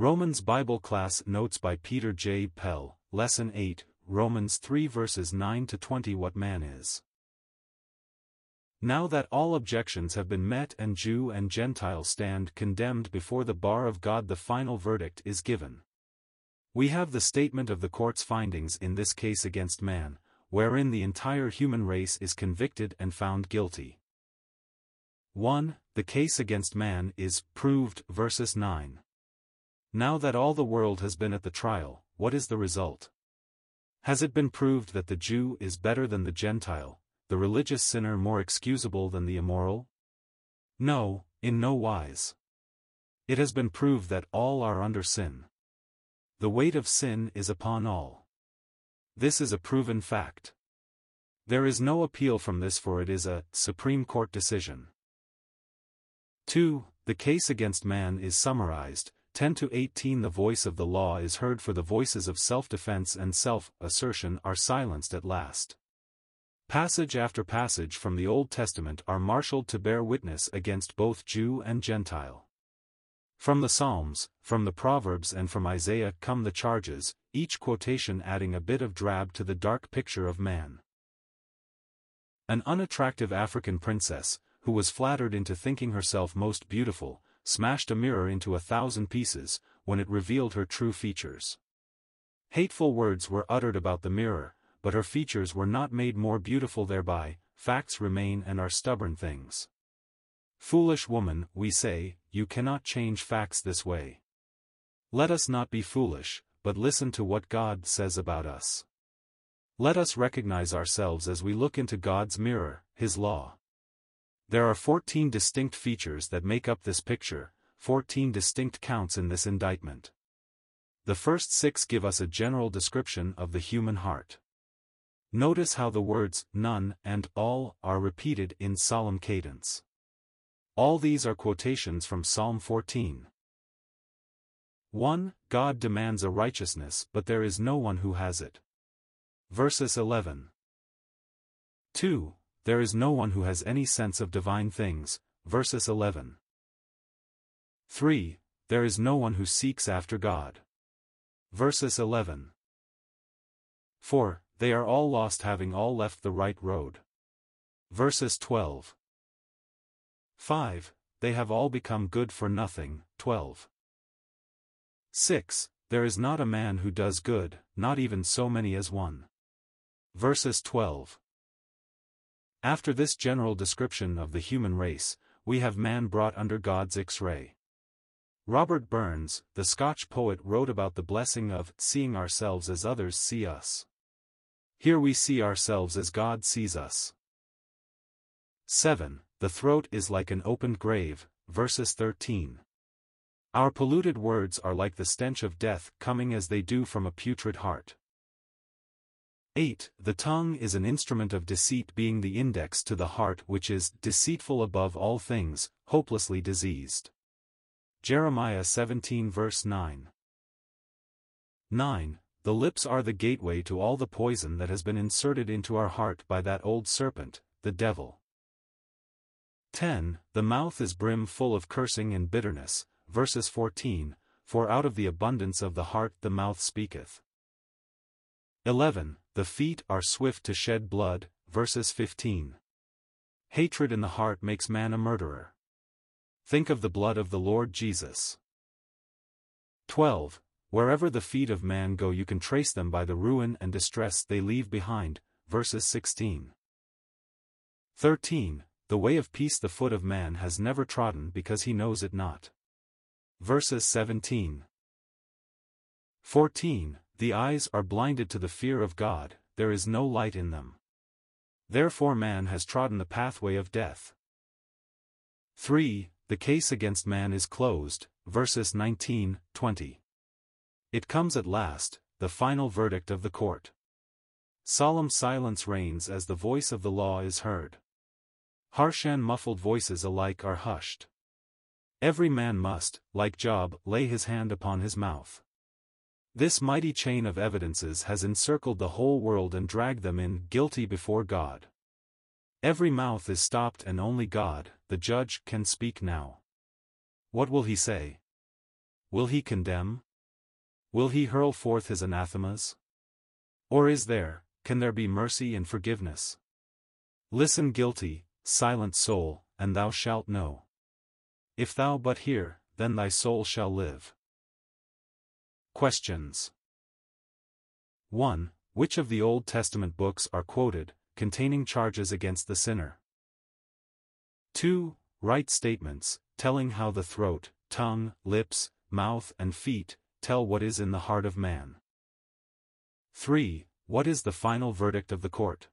Romans Bible Class Notes by Peter J. Pell, Lesson 8, Romans 3 verses 9 to 20 What man is. Now that all objections have been met and Jew and Gentile stand condemned before the bar of God the final verdict is given. We have the statement of the court's findings in this case against man, wherein the entire human race is convicted and found guilty. 1. The case against man is proved verses 9. Now that all the world has been at the trial, what is the result? Has it been proved that the Jew is better than the Gentile, the religious sinner more excusable than the immoral? No, in no wise. It has been proved that all are under sin. The weight of sin is upon all. This is a proven fact. There is no appeal from this for it is a Supreme Court decision. 2. The case against man is summarized, 10 to 18 The voice of the law is heard for the voices of self-defense and self-assertion are silenced at last. Passage after passage from the Old Testament are marshaled to bear witness against both Jew and Gentile. From the Psalms, from the Proverbs and from Isaiah come the charges, each quotation adding a bit of drab to the dark picture of man. An unattractive African princess, who was flattered into thinking herself most beautiful, smashed a mirror into a thousand pieces, when it revealed her true features. Hateful words were uttered about the mirror, but her features were not made more beautiful thereby, facts remain and are stubborn things. Foolish woman, we say, you cannot change facts this way. Let us not be foolish, but listen to what God says about us. Let us recognize ourselves as we look into God's mirror, His law. There are 14 distinct features that make up this picture, 14 distinct counts in this indictment. The first six give us a general description of the human heart. Notice how the words, none, and all, are repeated in solemn cadence. All these are quotations from Psalm 14. 1. God demands a righteousness but there is no one who has it. Verses 11. 2. There is no one who has any sense of divine things, verses 11. 3. There is no one who seeks after God. Verses 11. 4. They are all lost having all left the right road. Verses 12. 5. They have all become good for nothing. 12. 6. There is not a man who does good, not even so many as one. Verses 12. After this general description of the human race, we have man brought under God's X-ray. Robert Burns, the Scotch poet wrote about the blessing of seeing ourselves as others see us. Here we see ourselves as God sees us. 7. The throat is like an opened grave, verses 13. Our polluted words are like the stench of death coming as they do from a putrid heart. 8. The tongue is an instrument of deceit being the index to the heart which is deceitful above all things, hopelessly diseased. Jeremiah 17 verse 9. 9. The lips are the gateway to all the poison that has been inserted into our heart by that old serpent, the devil. 10. The mouth is brim full of cursing and bitterness, verses 14, for out of the abundance of the heart the mouth speaketh. 11. The feet are swift to shed blood, verses 15. Hatred in the heart makes man a murderer. Think of the blood of the Lord Jesus. 12. Wherever the feet of man go you can trace them by the ruin and distress they leave behind, verses 16. 13. The way of peace the foot of man has never trodden because he knows it not. Verses 17. 14. The eyes are blinded to the fear of God, there is no light in them. Therefore man has trodden the pathway of death. 3. The case against man is closed, verses 19, 20. It comes at last, the final verdict of the court. Solemn silence reigns as the voice of the law is heard. Harsh and muffled voices alike are hushed. Every man must, like Job, lay his hand upon his mouth. This mighty chain of evidences has encircled the whole world and dragged them in guilty before God. Every mouth is stopped and only God, the judge, can speak now. What will he say? Will he condemn? Will he hurl forth his anathemas? Or is there, can there be mercy and forgiveness? Listen guilty, silent soul, and thou shalt know. If thou but hear, then thy soul shall live. Questions 1. Which of the Old Testament books are quoted, containing charges against the sinner? 2. Write statements, telling how the throat, tongue, lips, mouth and feet, tell what is in the heart of man. 3. What is the final verdict of the court?